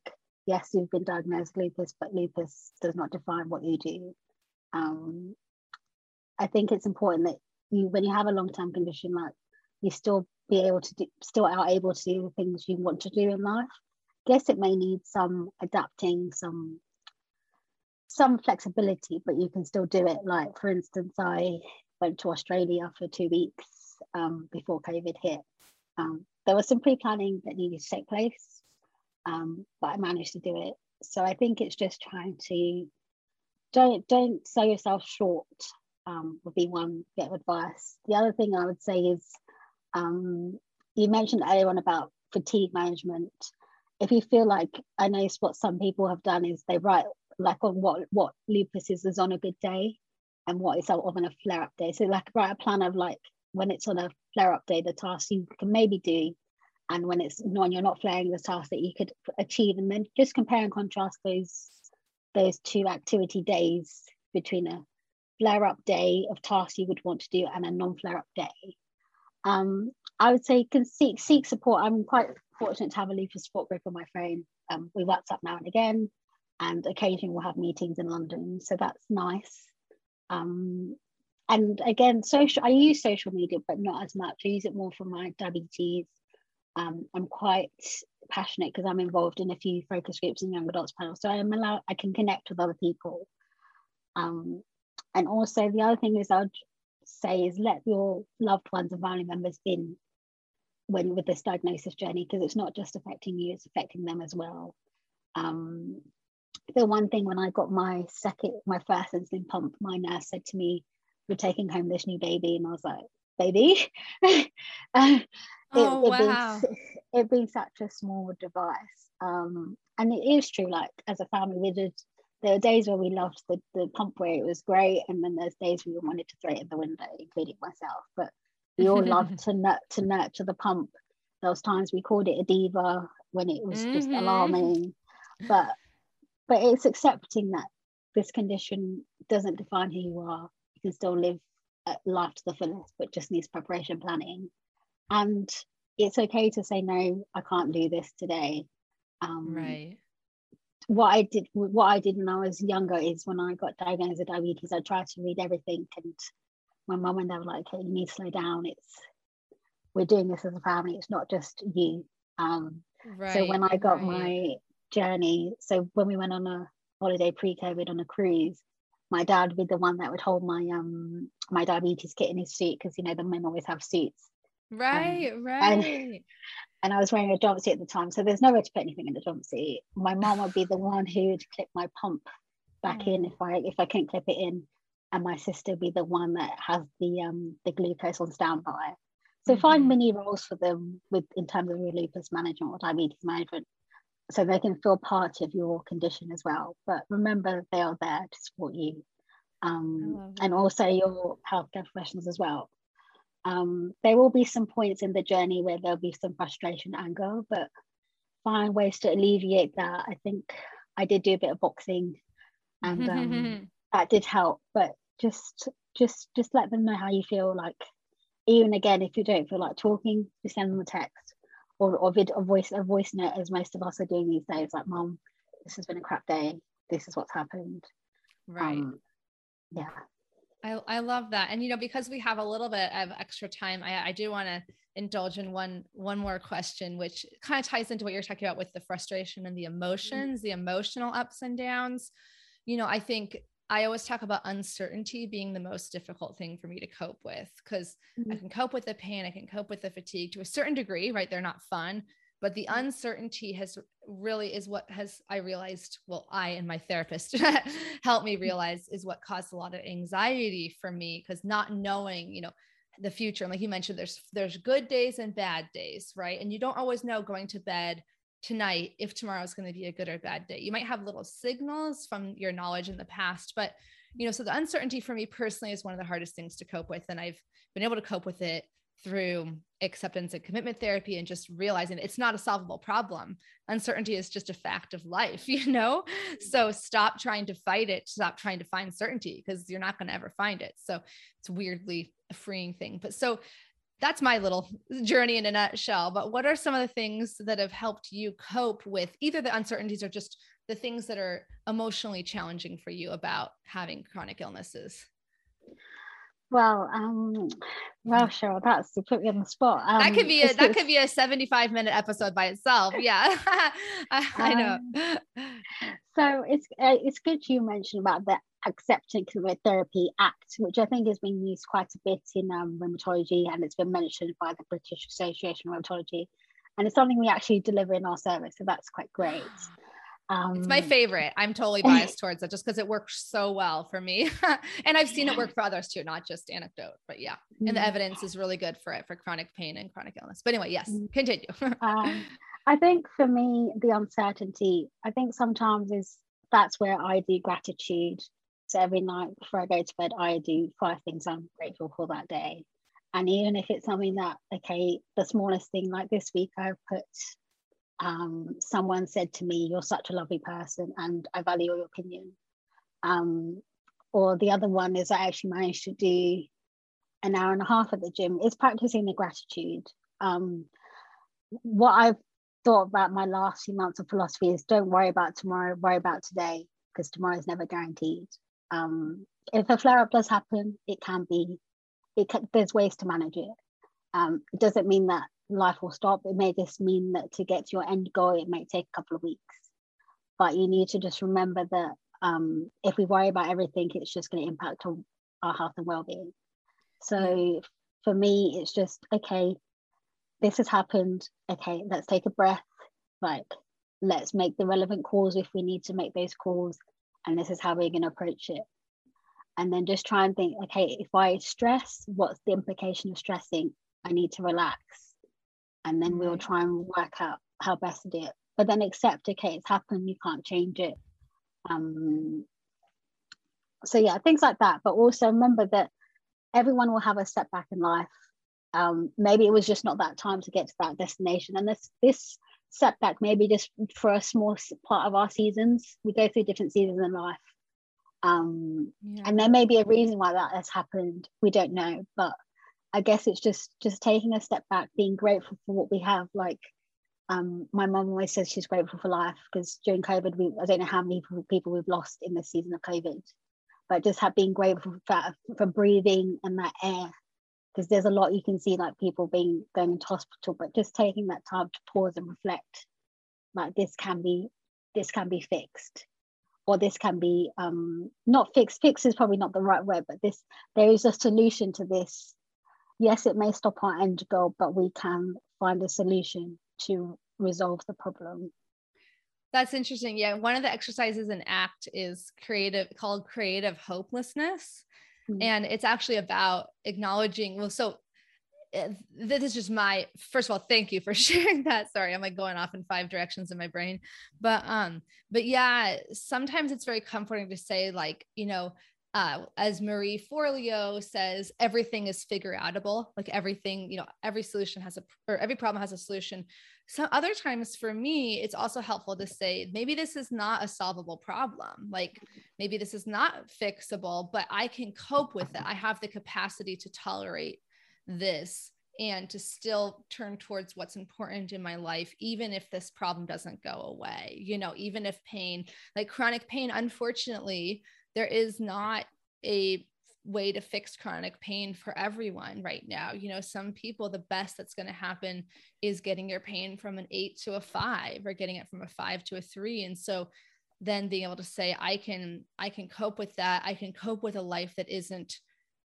Speaker 2: yes, you've been diagnosed lupus, but lupus does not define what you do. Um, I think it's important that you, when you have a long-term condition, like you still be able to do, still are able to do the things you want to do in life. Guess it may need some adapting, some some flexibility, but you can still do it. Like for instance, I went to Australia for two weeks um, before COVID hit. Um, there was some pre-planning that needed to take place, um, but I managed to do it. So I think it's just trying to don't don't sell yourself short. Um, would be one bit of advice. The other thing I would say is um, you mentioned earlier on about fatigue management. If you feel like I know what some people have done is they write like on what what lupus is is on a good day and what is on a flare up day. So like write a plan of like when it's on a flare up day, the tasks you can maybe do, and when it's when you're not flaring the tasks that you could achieve, and then just compare and contrast those those two activity days between a flare up day of tasks you would want to do and a non flare up day. Um, I would say can seek seek support. I'm quite fortunate to have a lupus support group on my phone. Um, we WhatsApp now and again, and occasionally we'll have meetings in London, so that's nice. Um, and again, social. I use social media, but not as much. I use it more for my diabetes. Um, I'm quite passionate because I'm involved in a few focus groups and young adults panels. So I'm allowed, I can connect with other people. Um, and also the other thing is I'd say is let your loved ones and family members in when with this diagnosis journey because it's not just affecting you, it's affecting them as well. Um, the one thing when I got my second, my first insulin pump, my nurse said to me, "We're taking home this new baby," and I was like, "Baby."
Speaker 1: uh, oh it, wow!
Speaker 2: Being, it being such a small device, um, and it is true. Like as a family, we did. There were days where we loved the, the pump where it was great, and then there's days we wanted to throw it in the window, including myself. But we all love to to nurture the pump. Those times we called it a diva when it was mm-hmm. just alarming, but but it's accepting that this condition doesn't define who you are. You can still live life to the fullest, but just needs preparation planning. And it's okay to say no. I can't do this today.
Speaker 1: Um, right.
Speaker 2: What I did, what I did when I was younger is when I got diagnosed with diabetes, I tried to read everything and my mum and dad were like, okay, you need to slow down. It's we're doing this as a family. It's not just you. Um, right, so when I got right. my journey, so when we went on a holiday pre-COVID on a cruise, my dad would be the one that would hold my um my diabetes kit in his suit because you know the men always have suits.
Speaker 1: Right, um, right.
Speaker 2: And, and I was wearing a jumpsuit at the time, so there's nowhere to put anything in the jumpsuit. My mom would be the one who would clip my pump back mm. in if I if I couldn't clip it in and my sister would be the one that has the um the glucose on standby. So mm-hmm. find many roles for them with in terms of your lupus management or diabetes management, so they can feel part of your condition as well. But remember, they are there to support you, um, and also your healthcare professionals as well. Um, there will be some points in the journey where there'll be some frustration, anger, but find ways to alleviate that. I think I did do a bit of boxing, and um, that did help. But just just just let them know how you feel like even again if you don't feel like talking just send them a text or or vid, a voice a voice note as most of us are doing these days like mom this has been a crap day. This is what's happened.
Speaker 1: Right. Um,
Speaker 2: yeah.
Speaker 1: I, I love that. And you know because we have a little bit of extra time i, I do want to indulge in one one more question which kind of ties into what you're talking about with the frustration and the emotions mm-hmm. the emotional ups and downs. You know i think I always talk about uncertainty being the most difficult thing for me to cope with because mm-hmm. I can cope with the pain, I can cope with the fatigue to a certain degree, right? They're not fun, but the mm-hmm. uncertainty has really is what has I realized, well, I and my therapist helped me mm-hmm. realize is what caused a lot of anxiety for me because not knowing, you know, the future. And like you mentioned, there's there's good days and bad days, right? And you don't always know going to bed tonight if tomorrow is going to be a good or bad day. You might have little signals from your knowledge in the past, but you know, so the uncertainty for me personally is one of the hardest things to cope with. And I've been able to cope with it through acceptance and commitment therapy and just realizing it's not a solvable problem. Uncertainty is just a fact of life, you know? So stop trying to fight it, stop trying to find certainty because you're not going to ever find it. So it's weirdly a freeing thing. But so that's my little journey in a nutshell. But what are some of the things that have helped you cope with either the uncertainties or just the things that are emotionally challenging for you about having chronic illnesses?
Speaker 2: Well, um, well, sure. That's to put me on the spot.
Speaker 1: Um, that could be a that could be a seventy-five minute episode by itself. Yeah, I, I, know.
Speaker 2: Um, so it's uh, it's good you mentioned about the acceptance of a therapy act, which I think has been used quite a bit in um, rheumatology and it's been mentioned by the British Association of Rheumatology. And it's something we actually deliver in our service. So that's quite great.
Speaker 1: Um, it's my favorite. I'm totally biased towards it just because it works so well for me. and I've seen it work for others too, not just anecdote, but yeah. And the mm. evidence is really good for it for chronic pain and chronic illness. But anyway, yes, mm. continue.
Speaker 2: um, I think for me, the uncertainty, I think sometimes is that's where I do gratitude so every night before I go to bed, I do five things I'm grateful for that day. And even if it's something that, okay, the smallest thing like this week, I put um, someone said to me, You're such a lovely person and I value your opinion. Um, or the other one is I actually managed to do an hour and a half at the gym, is practicing the gratitude. Um, what I've thought about my last few months of philosophy is don't worry about tomorrow, worry about today, because tomorrow is never guaranteed. Um, if a flare up does happen, it can be, it can, there's ways to manage it. Um, it doesn't mean that life will stop. It may just mean that to get to your end goal, it might take a couple of weeks. But you need to just remember that um, if we worry about everything, it's just going to impact on our health and well-being. So for me, it's just okay. This has happened. Okay, let's take a breath. Like, let's make the relevant calls if we need to make those calls, and this is how we're going to approach it. And then just try and think, okay, if I stress, what's the implication of stressing? I need to relax, and then we'll try and work out how best to do it. But then accept, okay, it's happened. You can't change it. Um, so yeah, things like that. But also remember that everyone will have a setback in life. Um, maybe it was just not that time to get to that destination, and this this setback maybe just for a small part of our seasons. We go through different seasons in life, um, yeah. and there may be a reason why that has happened. We don't know, but I guess it's just just taking a step back, being grateful for what we have. Like um, my mum always says she's grateful for life because during COVID, we I don't know how many people we've lost in the season of COVID but just have been grateful for, for breathing and that air because there's a lot you can see like people being going into hospital but just taking that time to pause and reflect like this can be this can be fixed or this can be um not fixed fix is probably not the right word but this there is a solution to this yes it may stop our end goal but we can find a solution to resolve the problem
Speaker 1: that's interesting. Yeah. One of the exercises in ACT is creative, called creative hopelessness. Mm-hmm. And it's actually about acknowledging, well, so eh, this is just my first of all thank you for sharing that sorry i'm like going off in five directions in my brain but um but yeah sometimes it's very comforting to say like you know uh, as Marie Forleo says, everything is figure outable. Like everything, you know, every solution has a, or every problem has a solution. Some other times for me, it's also helpful to say, maybe this is not a solvable problem. Like maybe this is not fixable, but I can cope with it. I have the capacity to tolerate this and to still turn towards what's important in my life, even if this problem doesn't go away. You know, even if pain, like chronic pain, unfortunately, there is not a way to fix chronic pain for everyone right now. You know, some people, the best that's going to happen is getting your pain from an eight to a five or getting it from a five to a three. And so then being able to say, I can, I can cope with that. I can cope with a life that isn't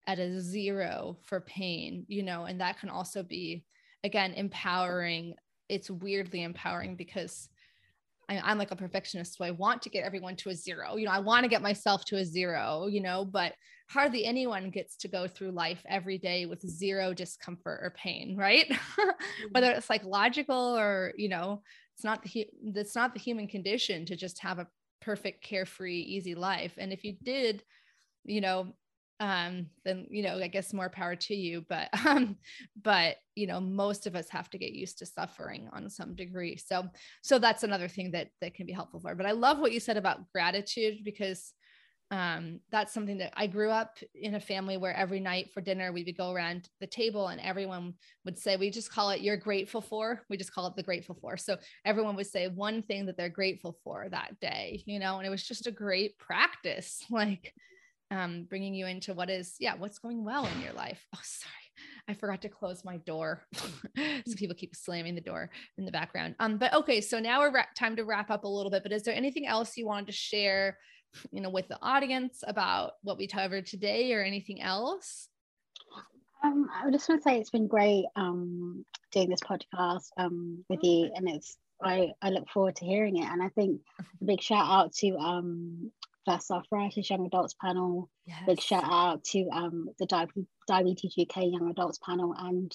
Speaker 1: at a zero for pain, you know, and that can also be, again, empowering. It's weirdly empowering because I, am like a perfectionist, so I want to get everyone to a zero. You know, I want to get myself to a zero, you know, but hardly anyone gets to go through life every day with zero discomfort or pain, right? Whether mm-hmm. it's psychological or, you know, it's not the it's not the human condition to just have a perfect, carefree, easy life. And if you did, you know, um then you know i guess more power to you but um but you know most of us have to get used to suffering on some degree. So so that's another thing that that can be helpful for. But i love what you said about gratitude because um that's something that i grew up in a family where every night for dinner we would go around the table and everyone would say we just call it you're grateful for. We just call it the grateful for. So everyone would say one thing that they're grateful for that day you know and it was just a great practice. Like um, bringing you into what is, yeah, what's going well in your life. Oh, sorry. I forgot to close my door. so people keep slamming the door in the background. Um, but okay, so now we're ra- time to wrap up a little bit. But is there anything else you wanted to share, you know, with the audience about what we covered today, or anything else?
Speaker 2: Um, I just want to say it's been great um, doing this podcast um, with you, and it's I, I look forward to hearing it. And I think a big shout out to um, Versus Arthritis Young Adults panel. Yes. Big shout out to um, the Diabetes UK Young Adults panel and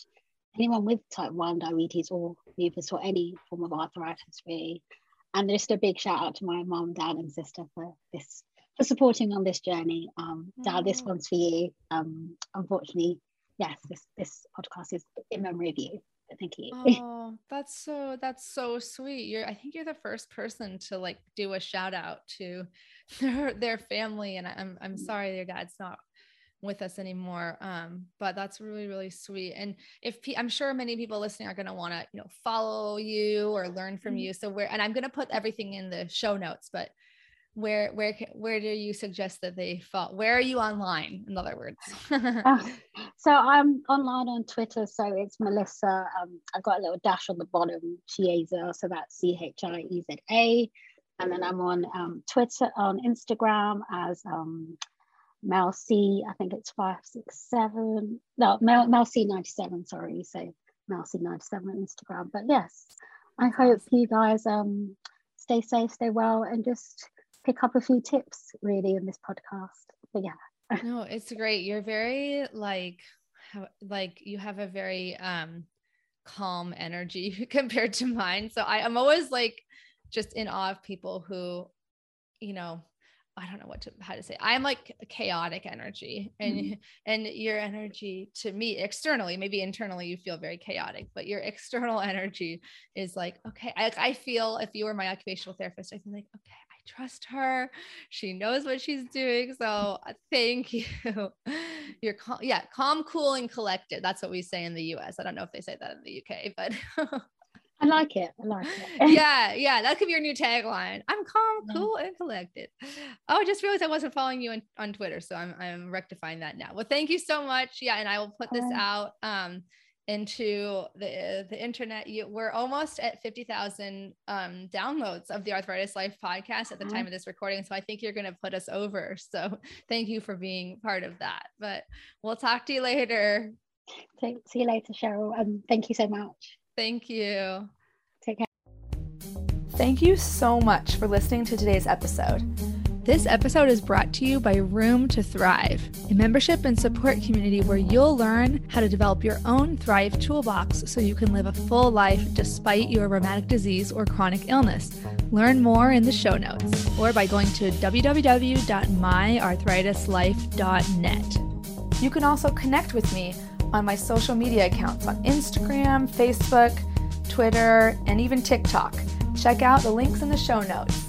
Speaker 2: anyone with type 1 diabetes or lupus or any form of arthritis really. And just a big shout out to my mum, dad, and sister for this for supporting on this journey. Um, dad, this one's for you. Um, unfortunately, yes, this this podcast is in memory of you thank you.
Speaker 1: Oh, that's so that's so sweet. You're I think you're the first person to like do a shout out to their their family. And I'm I'm mm. sorry your dad's not with us anymore. Um, but that's really, really sweet. And if I'm sure many people listening are going to want to, you know, follow you or learn from mm-hmm. you. So we're, and I'm going to put everything in the show notes, but where where where do you suggest that they fall where are you online in other words?
Speaker 2: Uh, so i'm online on twitter so it's melissa um, i've got a little dash on the bottom Chieza so that's c-h-i-e-z-a and then i'm on um, twitter on instagram as um, mel c i think it's 567 no mel, mel c 97 sorry so mel c 97 on instagram but yes i hope you guys um stay safe stay well and just pick up a few tips really in this podcast. But yeah.
Speaker 1: no, it's great. You're very like like you have a very um calm energy compared to mine. So I, I'm always like just in awe of people who, you know, I don't know what to how to say. I'm like chaotic energy, and mm-hmm. and your energy to me externally, maybe internally, you feel very chaotic, but your external energy is like okay. I, I feel if you were my occupational therapist, I feel like okay, trust her. She knows what she's doing. So uh, thank you. You're calm, yeah, calm, cool, and collected. That's what we say in the US. I don't know if they say that in the UK, but
Speaker 2: I like it. I like
Speaker 1: it. yeah, yeah. That could be your new tagline. I'm calm, cool, and collected. Oh, I just realized I wasn't following you on, on Twitter. So I'm I'm rectifying that now. Well, thank you so much. Yeah, and I will put this out. Um into the the internet you, we're almost at 50,000 um, downloads of the arthritis life podcast at the time mm-hmm. of this recording so i think you're going to put us over so thank you for being part of that but we'll talk to you later.
Speaker 2: See you later cheryl and thank you so much.
Speaker 1: Thank you.
Speaker 2: Take care.
Speaker 1: Thank you so much for listening to today's episode this episode is brought to you by Rheum to Thrive, a membership and support community where you'll learn how to develop your own Thrive toolbox so you can live a full life despite your rheumatic disease or chronic illness. Learn more in the show notes or by going to www.myarthritislife.net. You can also connect with me on my social media accounts on Instagram, Facebook, Twitter, and even TikTok. Check out the links in the show notes.